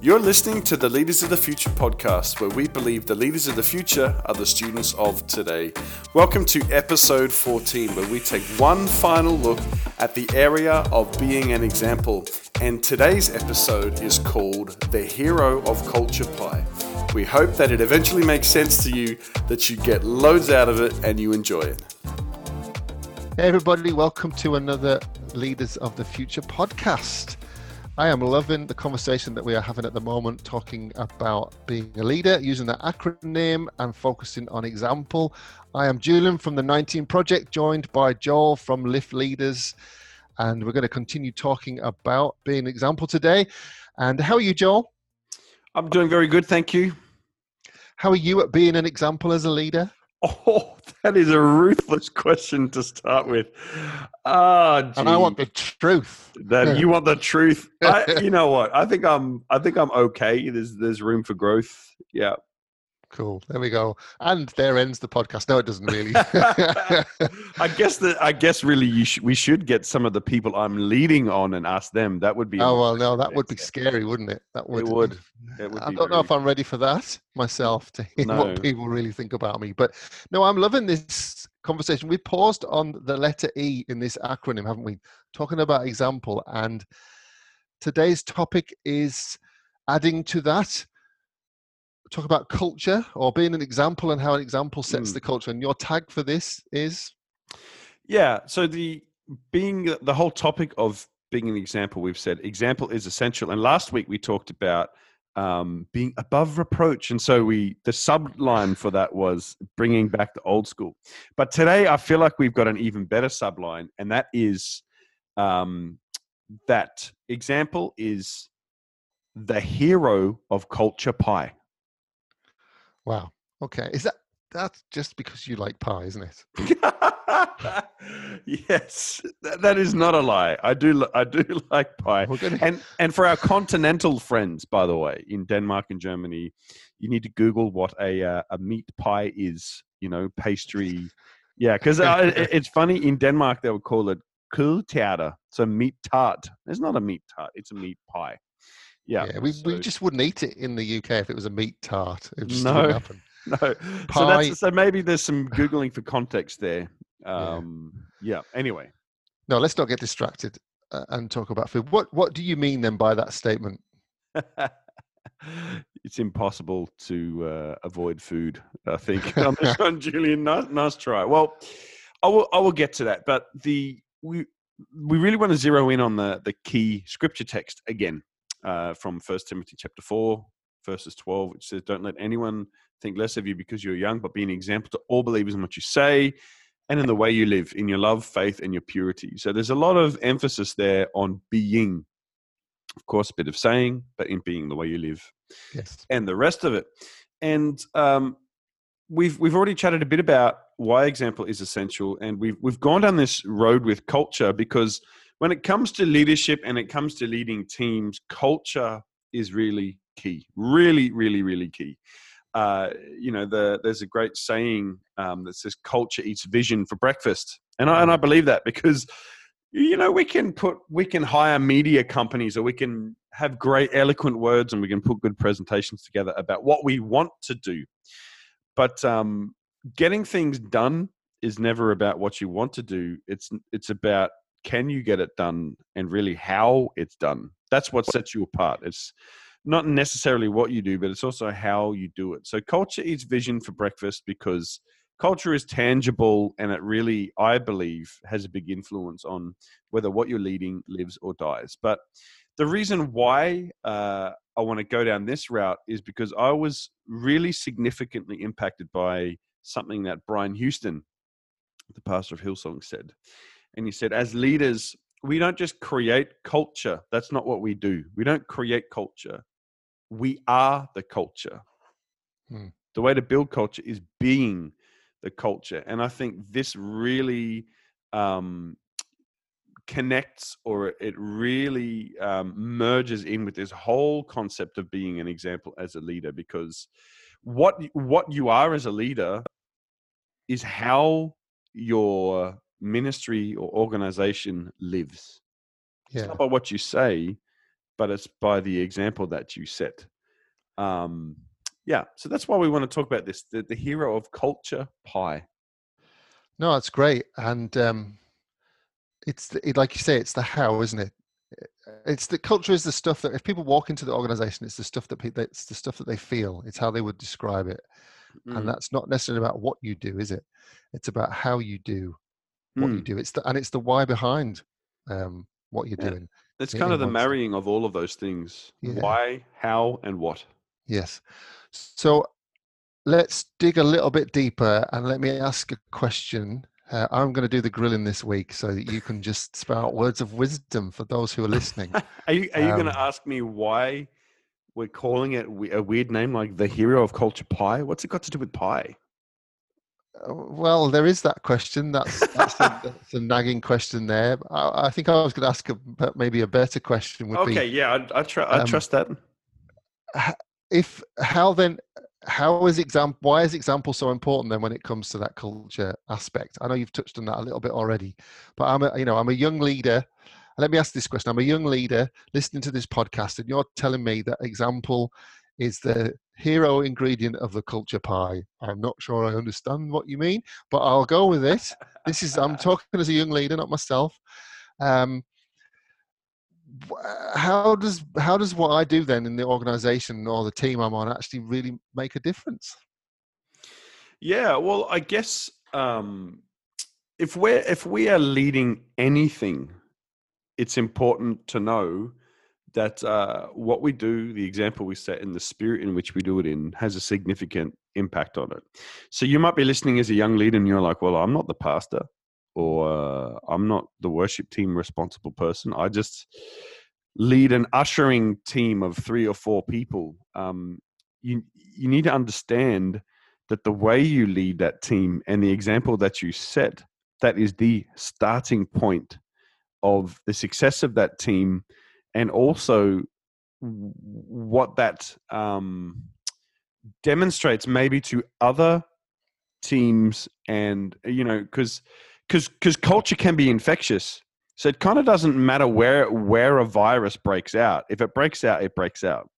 You're listening to the Leaders of the Future podcast, where we believe the leaders of the future are the students of today. Welcome to episode 14, where we take one final look at the area of being an example. And today's episode is called The Hero of Culture Pie. We hope that it eventually makes sense to you, that you get loads out of it, and you enjoy it. Hey, everybody, welcome to another Leaders of the Future podcast. I am loving the conversation that we are having at the moment, talking about being a leader, using that acronym and focusing on example. I am Julian from the 19 Project, joined by Joel from Lift Leaders, and we're going to continue talking about being an example today. And how are you, Joel? I'm doing very good, thank you. How are you at being an example as a leader? Oh, that is a ruthless question to start with. Ah, and I want the truth. That you want the truth. I, you know what? I think I'm. I think I'm okay. There's there's room for growth. Yeah. Cool. There we go. And there ends the podcast. No, it doesn't really. I guess that I guess really you sh- we should get some of the people I'm leading on and ask them. That would be. Oh well, no, that would be scary, wouldn't it? That would. It would. It would I don't know if I'm ready for that myself to hear no. what people really think about me. But no, I'm loving this conversation. We paused on the letter E in this acronym, haven't we? Talking about example, and today's topic is adding to that talk about culture or being an example and how an example sets mm. the culture. And your tag for this is? Yeah. So the being the whole topic of being an example, we've said example is essential. And last week we talked about um, being above reproach, and so we the subline for that was bringing back the old school. But today I feel like we've got an even better subline, and that is um, that example is the hero of culture pie. Wow. Okay. Is that that's just because you like pie, isn't it? yes, that, that is not a lie. I do. I do like pie. Gonna... And and for our continental friends, by the way, in Denmark and Germany, you need to Google what a uh, a meat pie is. You know, pastry. Yeah, because uh, it, it's funny in Denmark they would call it kødtærte, so meat tart. It's not a meat tart; it's a meat pie. Yeah, yeah we, so. we just wouldn't eat it in the UK if it was a meat tart. It just no, happen. No, so that's so maybe there's some googling for context there. Um, yeah. yeah. Anyway, no, let's not get distracted uh, and talk about food. What what do you mean then by that statement? it's impossible to uh, avoid food. I think on this one, Julian. Nice, nice try. Well, I will I will get to that, but the we we really want to zero in on the the key scripture text again uh, from First Timothy chapter four, verses twelve, which says, "Don't let anyone think less of you because you're young, but be an example to all believers in what you say." And in the way you live, in your love, faith, and your purity. So there's a lot of emphasis there on being. Of course, a bit of saying, but in being the way you live. Yes. And the rest of it. And um, we've we've already chatted a bit about why example is essential, and we've we've gone down this road with culture because when it comes to leadership and it comes to leading teams, culture is really key. Really, really, really key. Uh, you know, the, there's a great saying um, that says culture eats vision for breakfast, and I and I mm. believe that because you know we can put we can hire media companies or we can have great eloquent words and we can put good presentations together about what we want to do, but um, getting things done is never about what you want to do. It's it's about can you get it done and really how it's done? That's what sets you apart. It's not necessarily what you do but it's also how you do it. So culture eats vision for breakfast because culture is tangible and it really i believe has a big influence on whether what you're leading lives or dies. But the reason why uh, i want to go down this route is because i was really significantly impacted by something that brian houston the pastor of hillsong said and he said, as leaders, we don't just create culture. That's not what we do. We don't create culture. We are the culture. Hmm. The way to build culture is being the culture. And I think this really um, connects or it really um, merges in with this whole concept of being an example as a leader because what what you are as a leader is how your ministry or organization lives. Yeah. It's not by what you say, but it's by the example that you set. Um, yeah, so that's why we want to talk about this the, the hero of culture pie. No, that's great. And um, it's the, it, like you say, it's the how, isn't it? It's the culture is the stuff that if people walk into the organization, it's the stuff that people, it's the stuff that they feel. It's how they would describe it, mm. and that's not necessarily about what you do, is it? It's about how you do what mm. you do. It's the and it's the why behind um, what you're yeah. doing. It's kind of the marrying of all of those things: yeah. why, how, and what. Yes. So let's dig a little bit deeper and let me ask a question. Uh, I'm going to do the grilling this week so that you can just spout words of wisdom for those who are listening. are you, are you um, going to ask me why we're calling it a weird name like the hero of culture pie? What's it got to do with pie? Well, there is that question. That's that's, a, that's a nagging question there. I, I, think I was going to ask a, maybe a better question. Would okay, be, yeah, I, I, tr- I um, trust that if how then how is example why is example so important then when it comes to that culture aspect i know you've touched on that a little bit already but i'm a you know i'm a young leader let me ask this question i'm a young leader listening to this podcast and you're telling me that example is the hero ingredient of the culture pie. I'm not sure i understand what you mean but i'll go with it this is i'm talking as a young leader not myself. Um, how does how does what I do then in the organization or the team I'm on actually really make a difference? Yeah, well, I guess um, if we're if we are leading anything, it's important to know that uh, what we do, the example we set, and the spirit in which we do it in, has a significant impact on it. So you might be listening as a young leader, and you're like, "Well, I'm not the pastor." or uh, I'm not the worship team responsible person. I just lead an ushering team of three or four people. Um, you you need to understand that the way you lead that team and the example that you set that is the starting point of the success of that team and also what that um, demonstrates maybe to other teams and you know because because because culture can be infectious. So it kind of doesn't matter where where a virus breaks out. If it breaks out, it breaks out.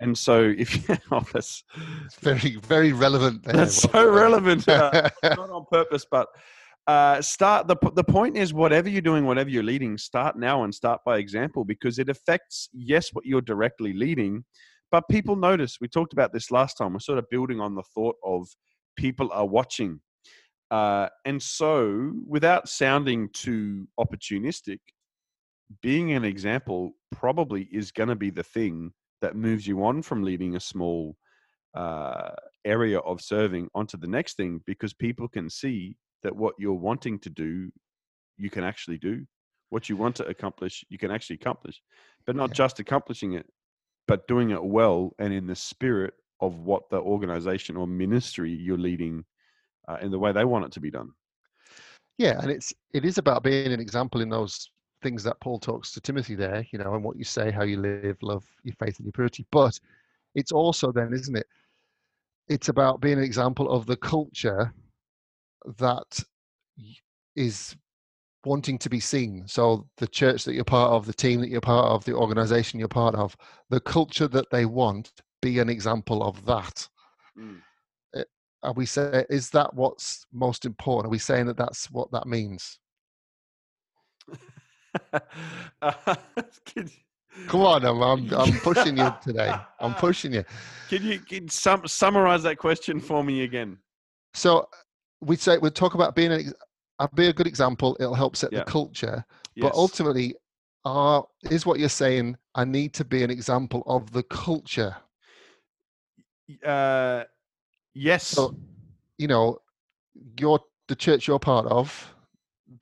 And so, if you oh, that's very very relevant. There. That's so relevant, uh, not on purpose, but uh, start the the point is whatever you're doing, whatever you're leading, start now and start by example because it affects yes what you're directly leading, but people notice. We talked about this last time. We're sort of building on the thought of people are watching uh, and so, without sounding too opportunistic, being an example probably is going to be the thing that moves you on from leading a small uh, area of serving onto the next thing because people can see that what you're wanting to do, you can actually do. What you want to accomplish, you can actually accomplish, but not yeah. just accomplishing it, but doing it well and in the spirit of what the organization or ministry you're leading uh, in the way they want it to be done. Yeah, and it's it is about being an example in those things that Paul talks to Timothy there, you know, and what you say, how you live, love, your faith, and your purity. But it's also then, isn't it? It's about being an example of the culture that is wanting to be seen. So the church that you're part of, the team that you're part of, the organization you're part of, the culture that they want, be an example of that. Mm are we saying is that what's most important? Are we saying that that's what that means? uh, Come on, I'm, I'm, I'm pushing you today. I'm pushing you. Can you can sum, summarize that question for me again? So we say we'd talk about being an, I'll be a good example. It'll help set yeah. the culture, yes. but ultimately, are is what you're saying. I need to be an example of the culture. Uh, Yes. So, you know, you're the church you're part of,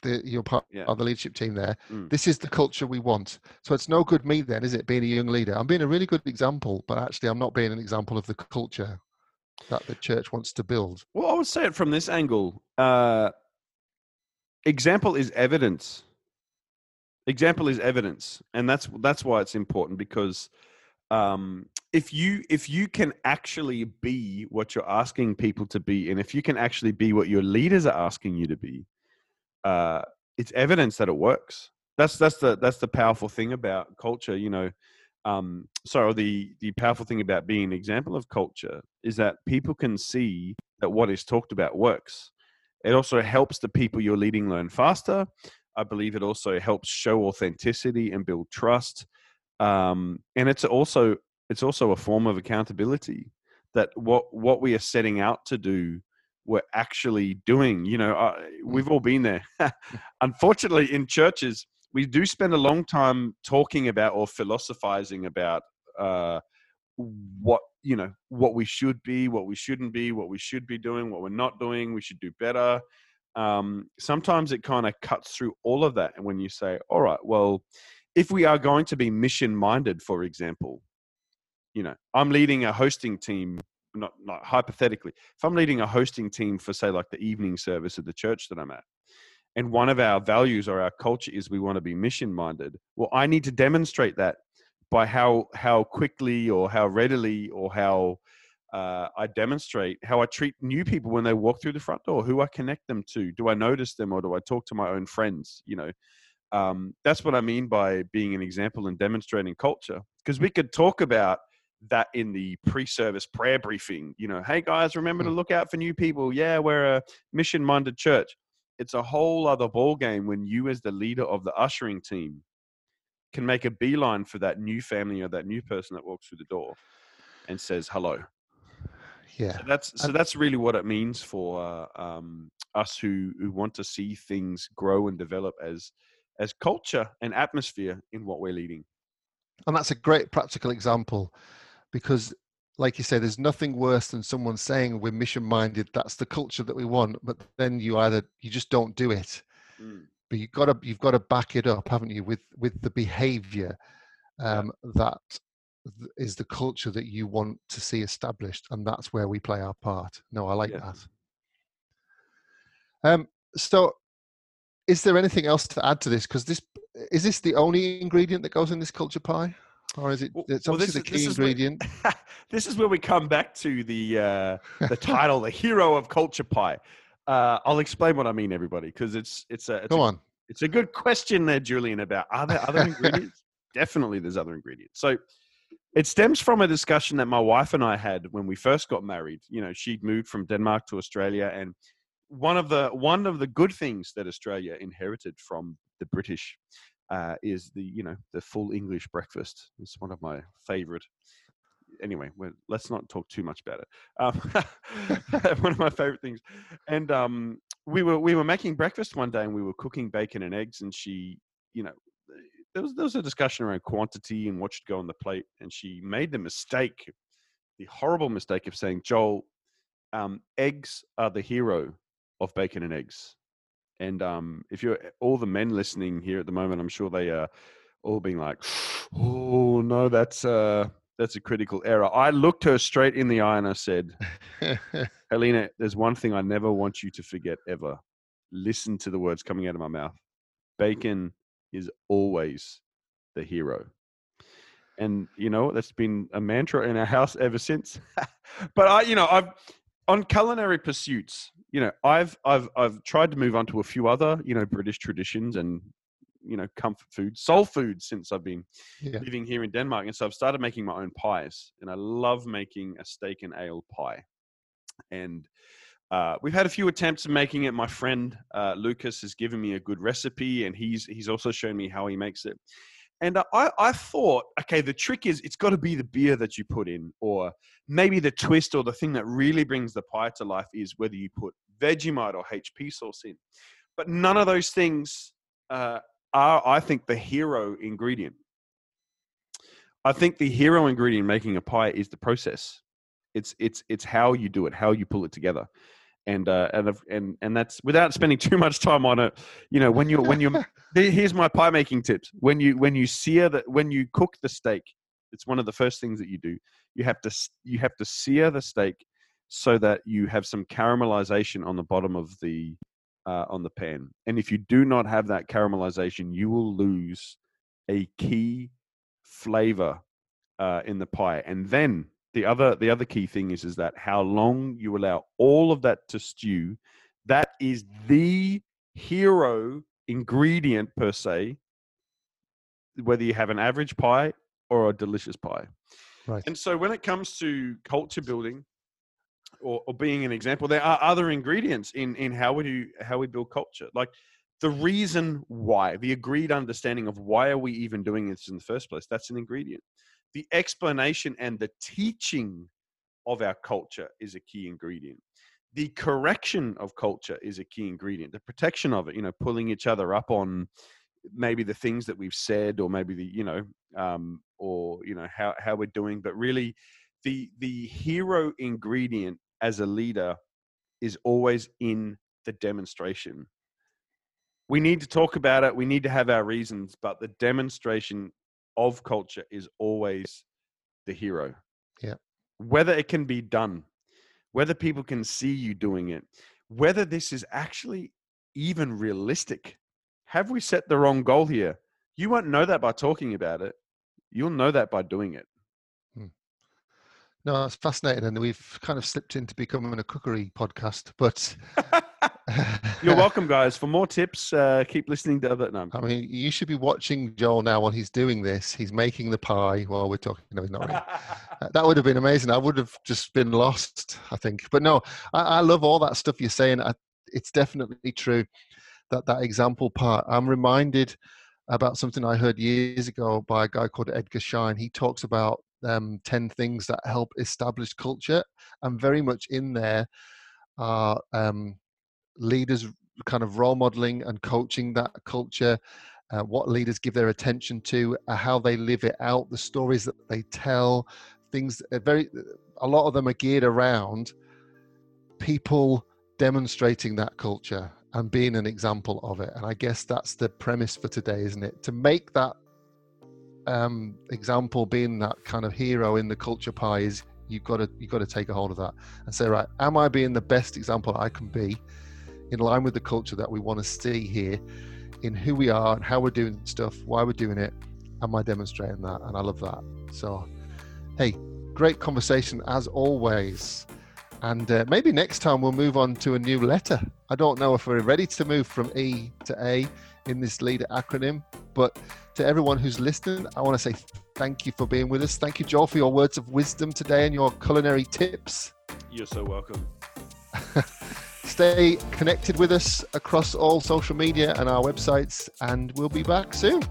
the you're part yeah. of the leadership team there. Mm. This is the culture we want. So it's no good me then, is it, being a young leader? I'm being a really good example, but actually I'm not being an example of the culture that the church wants to build. Well, I would say it from this angle. Uh, example is evidence. Example is evidence, and that's that's why it's important because um, if you if you can actually be what you're asking people to be and if you can actually be what your leaders are asking you to be uh, it's evidence that it works that's that's the that's the powerful thing about culture you know um, so the the powerful thing about being an example of culture is that people can see that what is talked about works. It also helps the people you're leading learn faster. I believe it also helps show authenticity and build trust. Um, and it's also it's also a form of accountability that what what we are setting out to do we're actually doing you know we've all been there unfortunately in churches we do spend a long time talking about or philosophizing about uh, what you know what we should be what we shouldn't be what we should be doing what we're not doing we should do better. Um, sometimes it kind of cuts through all of that and when you say all right well if we are going to be mission minded for example you know i'm leading a hosting team not not hypothetically if i'm leading a hosting team for say like the evening service at the church that i'm at and one of our values or our culture is we want to be mission minded well i need to demonstrate that by how how quickly or how readily or how uh, I demonstrate how I treat new people when they walk through the front door, who I connect them to. Do I notice them or do I talk to my own friends? You know, um, that's what I mean by being an example and demonstrating culture. Because we could talk about that in the pre-service prayer briefing. You know, hey guys, remember to hmm. look out for new people. Yeah, we're a mission-minded church. It's a whole other ball game when you, as the leader of the ushering team, can make a beeline for that new family or that new person that walks through the door and says hello. Yeah, so that's so that's really what it means for uh, um, us who who want to see things grow and develop as as culture and atmosphere in what we're leading. And that's a great practical example because like you say there's nothing worse than someone saying we're mission minded that's the culture that we want but then you either you just don't do it. Mm. but you've got to you've got to back it up haven't you with with the behavior um, that is the culture that you want to see established and that's where we play our part. No i like yeah. that. Um so is there anything else to add to this? Because this is this the only ingredient that goes in this culture pie or is it? It's well, obviously the key ingredient. Where, this is where we come back to the uh, the title, the hero of culture pie. Uh, I'll explain what I mean, everybody, because it's it's a it's go a, on. It's a good question there, Julian. About are there other ingredients? Definitely, there's other ingredients. So it stems from a discussion that my wife and I had when we first got married. You know, she'd moved from Denmark to Australia, and one of the one of the good things that Australia inherited from the British uh, is the you know the full English breakfast. It's one of my favorite. Anyway, let's not talk too much about it. Um, one of my favorite things, and um, we were we were making breakfast one day, and we were cooking bacon and eggs, and she, you know, there was there was a discussion around quantity and what should go on the plate, and she made the mistake, the horrible mistake of saying, "Joel, um, eggs are the hero of bacon and eggs." And um, if you're all the men listening here at the moment, I'm sure they are all being like, "Oh no, that's uh, that's a critical error." I looked her straight in the eye and I said, "Helena, there's one thing I never want you to forget ever. Listen to the words coming out of my mouth. Bacon is always the hero." And you know that's been a mantra in our house ever since. but I, you know, I've on culinary pursuits you know, I've I've I've tried to move on to a few other you know British traditions and you know comfort food, soul food since I've been yeah. living here in Denmark, and so I've started making my own pies, and I love making a steak and ale pie, and. Uh, we've had a few attempts at making it. My friend uh, Lucas has given me a good recipe, and he's he's also shown me how he makes it. And I, I thought, okay, the trick is it's got to be the beer that you put in, or maybe the twist or the thing that really brings the pie to life is whether you put Vegemite or HP sauce in. But none of those things uh, are, I think, the hero ingredient. I think the hero ingredient making a pie is the process. It's it's it's how you do it, how you pull it together and uh, and and and that's without spending too much time on it. You know, when you when you here's my pie making tips. When you when you sear that when you cook the steak, it's one of the first things that you do. You have to you have to sear the steak so that you have some caramelization on the bottom of the uh, on the pan. And if you do not have that caramelization, you will lose a key flavor uh, in the pie. And then the other the other key thing is is that how long you allow all of that to stew that is the hero ingredient per se whether you have an average pie or a delicious pie. Right. And so when it comes to culture building or, or being an example, there are other ingredients in in how we do how we build culture. Like the reason why, the agreed understanding of why are we even doing this in the first place, that's an ingredient. The explanation and the teaching of our culture is a key ingredient. The correction of culture is a key ingredient. The protection of it, you know, pulling each other up on maybe the things that we've said or maybe the, you know, um, or, you know, how, how we're doing, but really the, the hero ingredient as a leader is always in the demonstration. We need to talk about it. We need to have our reasons, but the demonstration of culture is always the hero. Yeah. Whether it can be done, whether people can see you doing it, whether this is actually even realistic. Have we set the wrong goal here? You won't know that by talking about it. You'll know that by doing it. Hmm. No, it's fascinating, and we've kind of slipped into becoming a cookery podcast. But You're welcome, guys. For more tips, uh, keep listening to other. No, I mean, you should be watching Joel now while he's doing this. He's making the pie while we're talking. No, he's not. Really. That would have been amazing. I would have just been lost, I think. But no, I, I love all that stuff you're saying. I, it's definitely true that that example part. I'm reminded about something I heard years ago by a guy called Edgar Schein. He talks about um, 10 things that help establish culture, and very much in there are um, leaders kind of role modeling and coaching that culture. Uh, what leaders give their attention to, uh, how they live it out, the stories that they tell, things very a lot of them are geared around people demonstrating that culture and being an example of it and i guess that's the premise for today isn't it to make that um, example being that kind of hero in the culture pie is you've got to you've got to take a hold of that and say right am i being the best example i can be in line with the culture that we want to see here in who we are and how we're doing stuff why we're doing it am i demonstrating that and i love that so hey great conversation as always and uh, maybe next time we'll move on to a new letter. I don't know if we're ready to move from E to A in this leader acronym, but to everyone who's listening, I want to say thank you for being with us. Thank you, Joel, for your words of wisdom today and your culinary tips. You're so welcome. Stay connected with us across all social media and our websites, and we'll be back soon.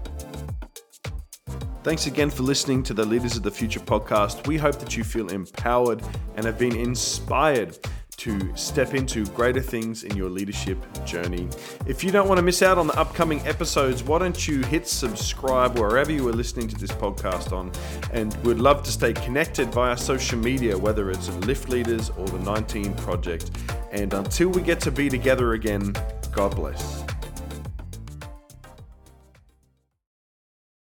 Thanks again for listening to the Leaders of the Future podcast. We hope that you feel empowered and have been inspired to step into greater things in your leadership journey. If you don't want to miss out on the upcoming episodes, why don't you hit subscribe wherever you are listening to this podcast on? And we'd love to stay connected via social media, whether it's Lift Leaders or the 19 Project. And until we get to be together again, God bless.